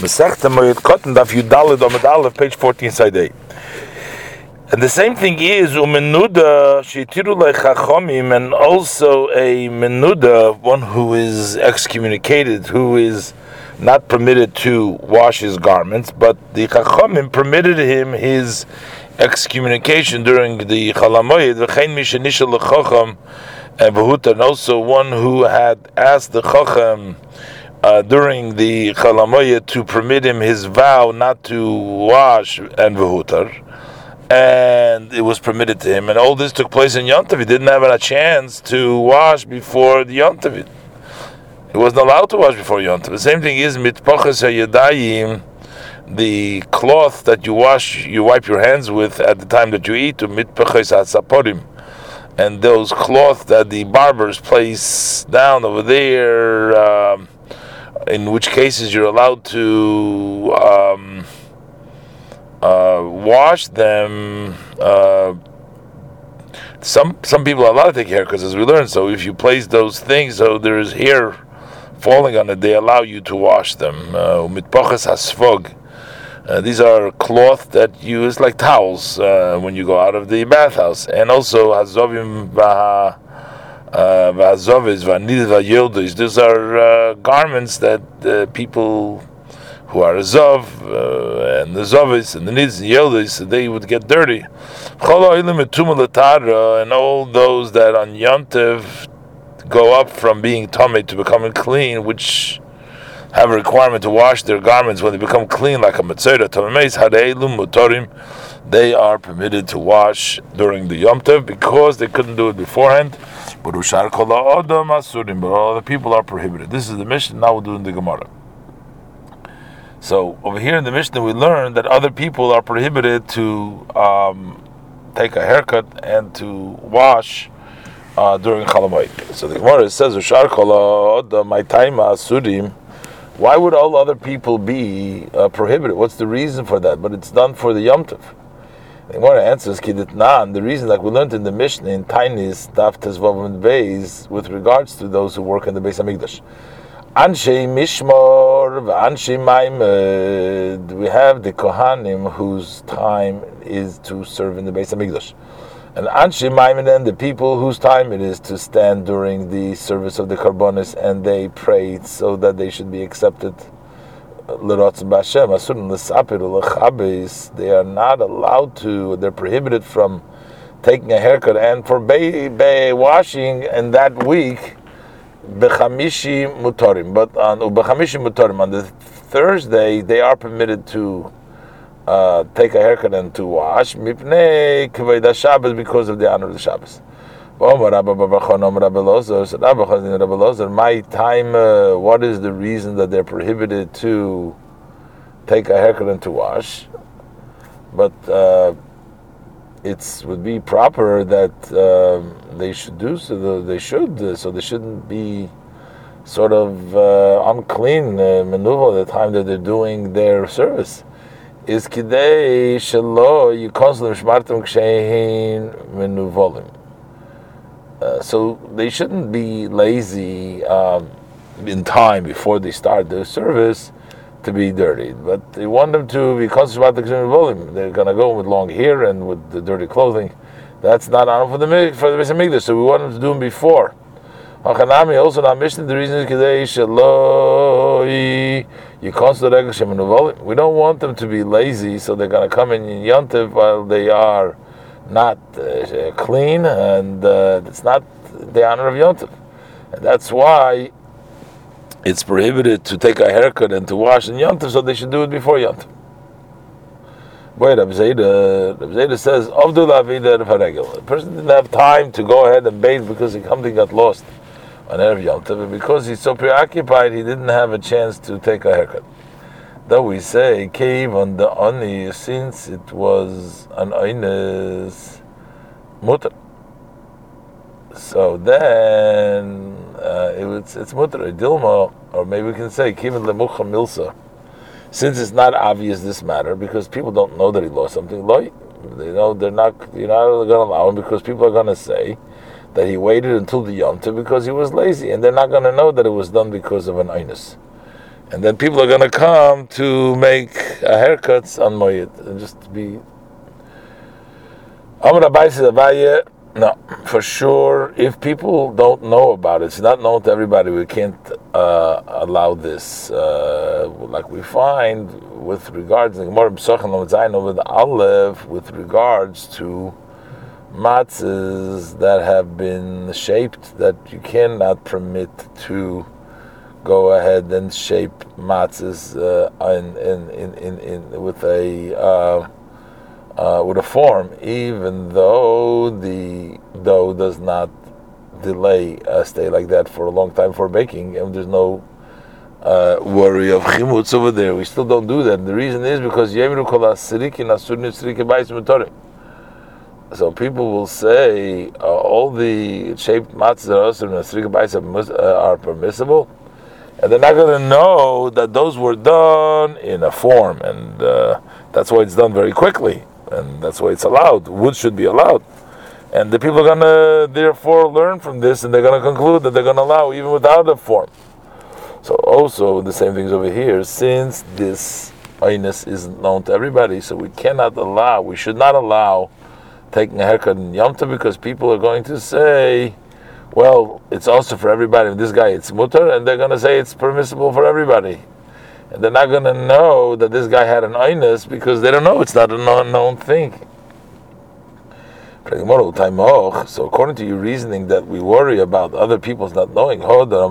Masechta Moed Kotten Daf Yudalid Omid Aleph, page 14, side 8. And the same thing is umenuda sheitiru lechachomim, and also a menuda, one who is excommunicated, who is not permitted to wash his garments, but the chachomim permitted him his excommunication during the chalamoyed. V'chein mishanisha lechacham and also one who had asked the chacham uh, during the Chalamoya to permit him his vow not to wash and Vahutar. And it was permitted to him. And all this took place in Yontav. He didn't have a chance to wash before the Yontav. He wasn't allowed to wash before Yontav. The same thing is mitpachas hayadayim, the cloth that you wash, you wipe your hands with at the time that you eat, to mitpachas atzaporim and those cloth that the barbers place down over there. Um, in which cases you're allowed to um, uh, wash them. Uh, some some people are allowed to take haircuts, as we learned. So if you place those things, so there is hair falling on it, they allow you to wash them. Uh, uh these are cloth that you use like towels uh, when you go out of the bathhouse, and also hazovim uh, these are uh, garments that uh, people who are Azov uh, and the Zovis and the Nids and Yildis, they would get dirty. And all those that on Yontev go up from being tummy to becoming clean, which have a requirement to wash their garments when they become clean, like a Matzera, they are permitted to wash during the Yom Tov because they couldn't do it beforehand. But all the people are prohibited. This is the Mishnah. Now we're doing the Gemara. So over here in the Mishnah, we learn that other people are prohibited to um, take a haircut and to wash uh, during Chalamoid. So the Gemara says, "My time asurim." Why would all other people be uh, prohibited? What's the reason for that? But it's done for the Yom Tov. The Gemara answers. The reason, like we learned in the Mishnah in Tainis Daf Tezvav and Beis, with regards to those who work in the Beis Hamikdash. Anshe Mishmor, Anshe Maimed. We have the Kohanim whose time is to serve in the Beis Hamikdash. And Anshe Maimed, the people whose time it is to stand during the service of the Karbonis and they pray so that they should be accepted they are not allowed to, they're prohibited from taking a haircut and for bay, bay washing in that week, bechamishi mutorim. But on bechamishi mutorim, on the Thursday, they are permitted to uh, take a haircut and to wash, mipnei kaveda Shabbos, because of the honor of the Shabbos. My time, uh, what is the reason that they're prohibited to take a haircut and to wash? But uh, it would be proper that uh, they should do so. They should, uh, so they shouldn't be sort of uh, unclean uh, maneuver the time that they're doing their service. Is kidei shelo yikonsulim shmartim kshehin menuvolim. Uh, so they shouldn't be lazy um, in time before they start their service to be dirty. But they want them to be conscious about the volume. They're going to go with long hair and with the dirty clothing. That's not on for the for the Migdash. So we want them to do them before. Also not mission. The reason is because you consider We don't want them to be lazy, so they're going to come in Yantiv while they are not uh, clean, and uh, it's not the honor of Yontif. And that's why it's prohibited to take a haircut and to wash in Yontif, so they should do it before Yontif. Wait, Reb Zeira, says, Avdul Avida Faragil. The person didn't have time to go ahead and bathe because he something got lost on Erev Yontif, and because he's so preoccupied, he didn't have a chance to take a haircut that we say cave on the oni since it was an oines mutter. So then uh, it's mutter dilma, or maybe we can say kiven lemucha milsa. Since it's not obvious this matter, because people don't know that he lost something, they know they're not. You're not going to allow him because people are going to say that he waited until the yom because he was lazy, and they're not going to know that it was done because of an inus. And then people are going to come to make haircuts on Moed and just be. No, for sure. If people don't know about it, it's not known to everybody. We can't uh, allow this. Uh, like we find with regards to the Aleph, with regards to matzahs that have been shaped, that you cannot permit to go ahead and shape matzahs uh, in, in, in, in, with a uh, uh, with a form, even though the dough does not delay stay like that for a long time for baking, and there's no uh, worry of chimutz over there. We still don't do that. And the reason is because yemru kol asirikin So people will say uh, all the shaped matzahs that are are permissible, and they're not going to know that those were done in a form, and uh, that's why it's done very quickly and that's why it's allowed. Wood should be allowed. And the people are going to therefore learn from this and they're going to conclude that they're going to allow even without a form. So, also, the same things over here, since this ayness is known to everybody, so we cannot allow, we should not allow taking a haircut in Yom Tov because people are going to say, well, it's also for everybody. This guy, it's mutter, and they're going to say it's permissible for everybody and they're not going to know that this guy had an aynus because they don't know it's not a known thing. So according to your reasoning that we worry about other people's not knowing, so the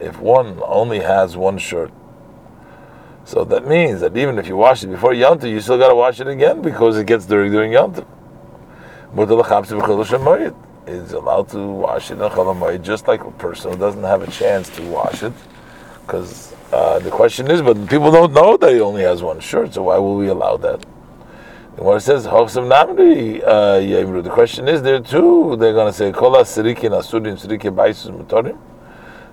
if one only has one shirt, so that means that even if you wash it before Yontif, you still got to wash it again because it gets dirty during Yontif is allowed to wash it in Cholamoid, just like a person who doesn't have a chance to wash it. Because uh, the question is, but people don't know that he only has one shirt, so why will we allow that? And what it says, Namri, uh, the question is there too, they're going to say, Kola Sirikin Asurim Sirikin Baisus Mutorim,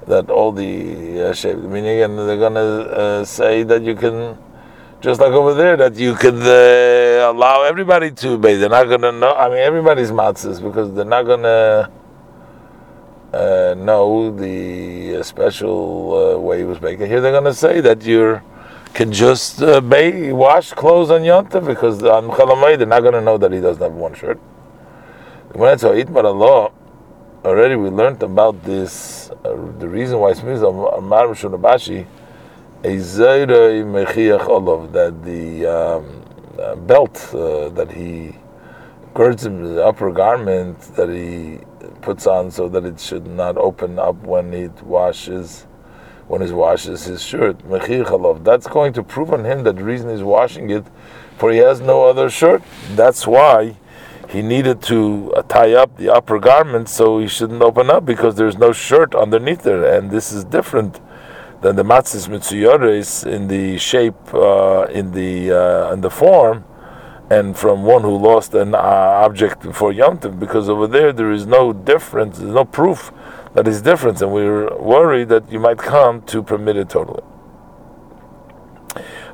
that all the uh, meaning, and they're going to uh, say that you can just like over there, that you could uh, allow everybody to bathe. They're not going to know. I mean, everybody's matzahs because they're not going to uh, know the uh, special uh, way he was making. Here they're going to say that you can just uh, bathe, wash clothes on Yontif because on Chalamay they're not going to know that he doesn't have one shirt. When it's Itmar Allah, already we learned about this. Uh, the reason why it's Amar Shunabashi that the um, uh, belt uh, that he girds him, the upper garment that he puts on so that it should not open up when he washes when he washes his shirt. That's going to prove on him that the reason he's washing it, for he has no other shirt. That's why he needed to uh, tie up the upper garment so he shouldn't open up because there's no shirt underneath there, and this is different than the matzis mitzuyores in the shape, uh, in the uh, in the form, and from one who lost an uh, object before Yom because over there there is no difference, there's no proof that is different, and we're worried that you might come to permit it totally.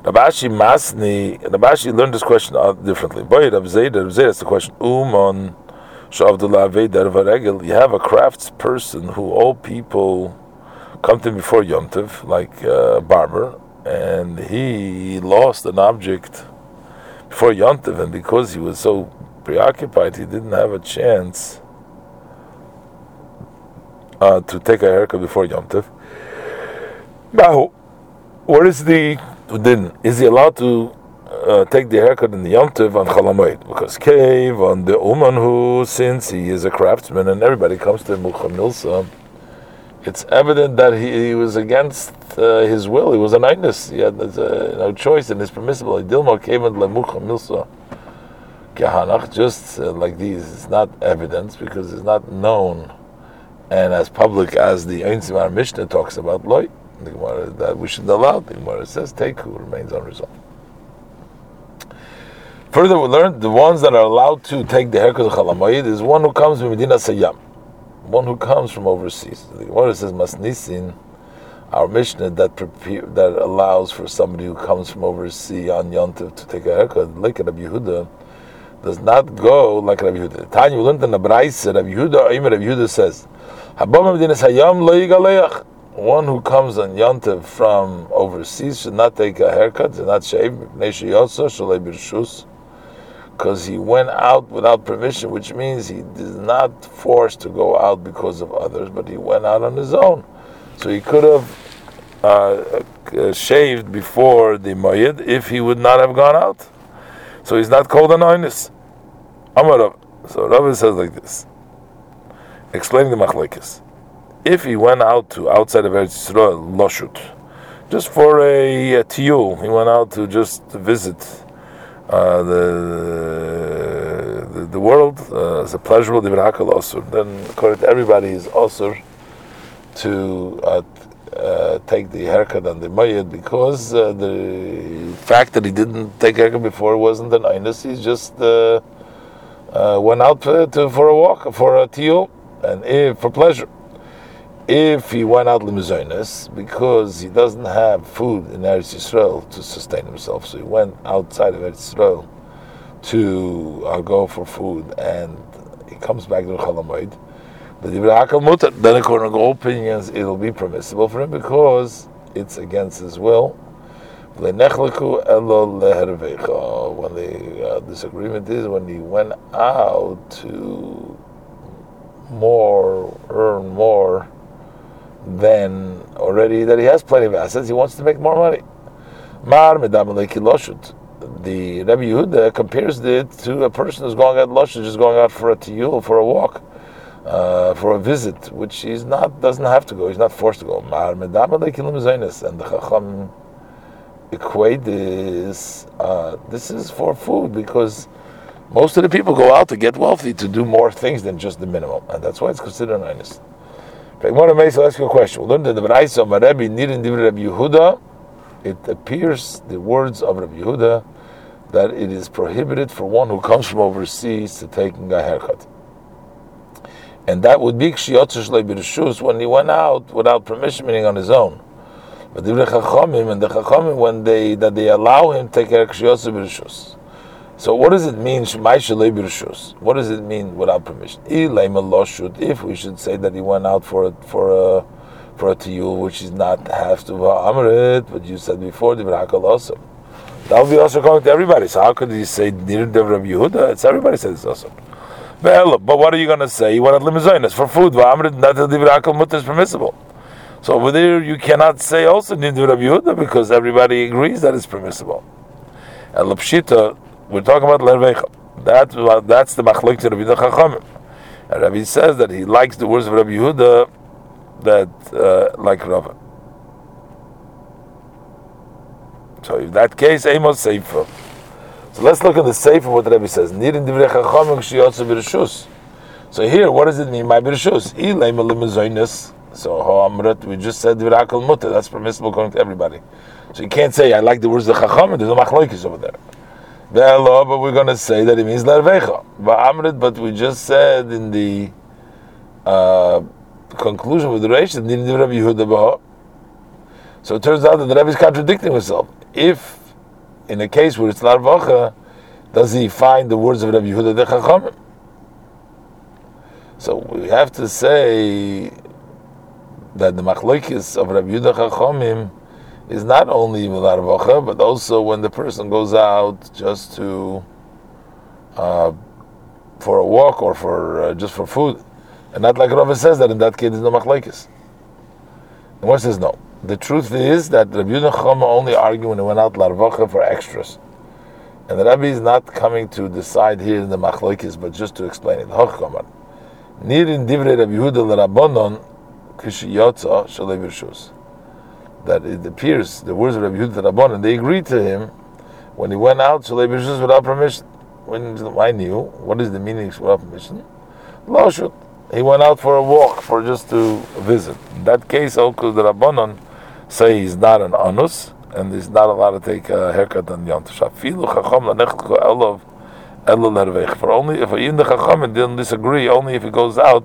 Rav Ashi Masni, Rav Ashi learned this question differently. Boy, Rav Zayd, that's the question. Umon, You have a craftsperson who all people come to him before Yontiv, like a barber, and he lost an object before Yontiv, and because he was so preoccupied, he didn't have a chance uh, to take a haircut before Yontiv. Now, what is the then? Is he allowed to uh, take the haircut in the Yontiv on Chalamoid? Because cave on the Uman who, since he is a craftsman and everybody comes to Milsa, it's evident that he, he was against uh, his will. He was an ignis. He had uh, no choice, and it's permissible. Dilma came and lemucha milsa kehanach, just uh, like these. It's not evidence because it's not known and as public as the Einzimar Mishnah talks about loy. The Gemara that we should allow. The Gemara says teku remains unresolved. Further, we learned the ones that are allowed to take the haircut of chalamayid is one who comes from Medina Sayyam one who comes from overseas. The Gemara says Masnisin, our Mishnah that prepare, that allows for somebody who comes from overseas on Yontiv to take a haircut, like Rabbi Yehuda, does not go like Rabbi Yehuda. Tanya, we learned in the Braisa, Rabbi Yehuda, Rabbi Yehuda says, One who comes on Yontiv from overseas should not take a haircut, should not shave, because he went out without permission, which means he is not forced to go out because of others, but he went out on his own. So he could have uh, uh, shaved before the Moyed if he would not have gone out. So he's not called an. Amar So Rabbi says like this, explaining the Machlekes. If he went out to outside of Eretz Yisrael, Loshut, just for a, a he went out to just visit uh, the, the, the world uh, as a pleasurable Divrahakal Osur, then according to everybody is Osur to uh, uh, take the haircut on the Mayad because uh, the fact that he didn't take haircut before wasn't an Einus, he just uh, uh, went out to, for a walk, for a tiyul, and if, for pleasure if he went out limizonis because he doesn't have food in Eretz Yisrael to sustain himself, so he went outside of Eretz Yisrael to uh, go for food, and he comes back to Chalamoid. But then according to all opinions, it'll be permissible for him because it's against his will. When the uh, disagreement is when he went out to more earn more then already that he has plenty of assets, he wants to make more money. Mar The Rabbi Yehuda compares it to a person who's going out loshut, just going out for a tiyul, for a walk, uh, for a visit, which he's not doesn't have to go. He's not forced to go. Mar and the Chacham equate this. Uh, this is for food because most of the people go out to get wealthy to do more things than just the minimum, and that's why it's considered an Gemara may ask you a question. We'll learn that the Baraisa Rabbi Nirin Rabbi Yehuda. It appears the words of Rabbi Yehuda that it is prohibited for one who comes from overseas to taking a haircut. And that would be when he went out without permission, meaning on his own. But the Chachamim and the Chachamim when they that they allow him to take a haircut so what does it mean? What does it mean without permission? If we should say that he went out for a, for a for a tiyul, which is not have to amrit, but you said before the also. That will be also going to everybody. So how could you say nir dev Rabbi Yehuda? It's everybody says it's also. But what are you going to say? You want to for food. V'amrit not the v'rakal mutter is permissible. So over there you cannot say also nir Rabbi Yehuda because everybody agrees that it's permissible. And Lapshita, we're talking about Lervecha. That's that's the machlok to Rabbi Chachamim. And Rabbi says that he likes the words of Rabbi Yehuda that uh, like Rava. So in that case, Amos Sefer. So let's look at the Sefer what Rabbi says. Nirin divrei chachamim k'shiyotzu b'rishus. So here, what does it mean by b'rishus? Ilay melim So amrit, we just said divrei mutter. That's permissible according to everybody. So you can't say I like the words of the chachamim. There's no machlokes over there but we're going to say that it means Larvecha. But we just said in the uh, conclusion with the Reish that So it turns out that the Rebbe is contradicting himself. If, in a case where it's Larvecha, does he find the words of Rabbi Yehuda de Chachamim? So we have to say that the machlokes of Rabbi Yehuda Chachamim is not only without vacha, but also when the person goes out just to uh, for a walk or for uh, just for food, and not like Rava says that in that case there's no machlekes. And one says no. The truth is that Rabbi Chama only argued when he went out larvacha for extras, and the Rabbi is not coming to decide here in the machlekes, but just to explain it. Hochkaman. Nirin divrei Rabbi Yehuda l'Rabbanon kishiyotza shalei b'rshus that it appears the words of Rabbi Yehuda Rabban, and they agreed to him when he went out to Leibishus without permission. When I knew what is the meaning of without permission, Loshut. He went out for a walk for just to visit. In that case, also the Rabbanon say he's not an anus and he's not allowed to take a haircut on Yom Tov. For only if even the Chacham didn't disagree, only if he goes out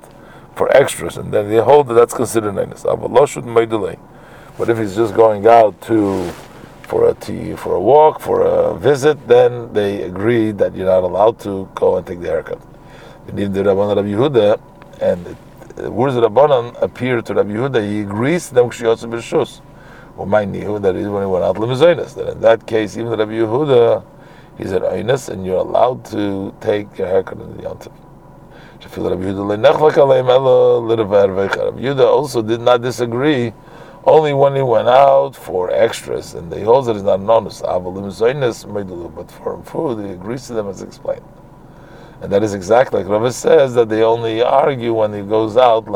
for extras, and then they hold that that's considered neinus. But Lo should my delay. But if he's just going out to for a tea, for a walk, for a visit, then they agree that you're not allowed to go and take the haircut. Need the Rabban Rabbi Yehuda, and the words of Rabbanan appear to Rabbi Yehuda, he agrees to them kshiyotsu b'shus. Well, my that is when he went out limuzaynas. Then in that case, even Rabbi Yehuda, he's at Einus, and you're allowed to take your haircut in the Yontif. Rabbi Yehuda also did not disagree only when he went out for extras, and he holds that it's not known as but for food, he agrees to them as explained. And that is exactly like Rav says that they only argue when he goes out.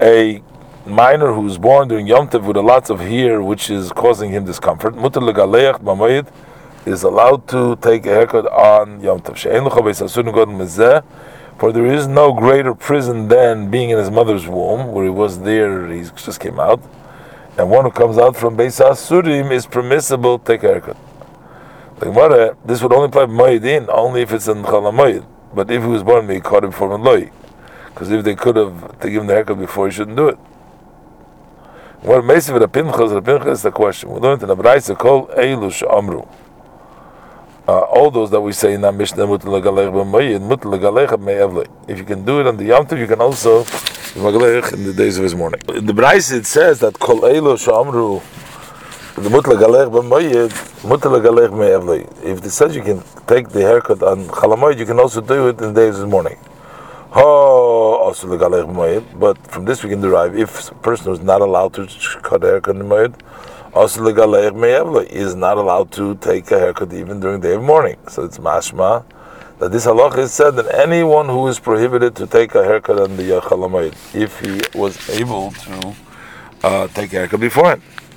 A minor who's born during Yom Tov with a lot of hair which is causing him discomfort, is allowed to take a haircut on Yom Tov. For there is no greater prison than being in his mother's womb, where he was there, he just came out. And one who comes out from Beis Asurim is permissible to take a haircut. Like this would only apply Moedin, only if it's in Chalamoyed. But if he was born, he caught him for Loi. Because if they could have taken him the haircut before, he shouldn't do it. What makes it a pinchas? A pinchas is the question. We learned in the Braisa called Eilush Amru uh, all those that we say in that Mishnah, if you can do it on the Yom Tov, you can also in the days of his mourning. In the Bryce it says that Kol Elo Shamru the mutla mutla If it says you can take the haircut on Chalamoyed, you can also do it in the days of his mourning. But from this we can derive if a person is not allowed to cut haircut in Moed, is not allowed to take a haircut even during the day of mourning. So it's mashma that this halach is said that anyone who is prohibited to take a haircut on the Chalamayid, if he was able to uh, take a haircut beforehand.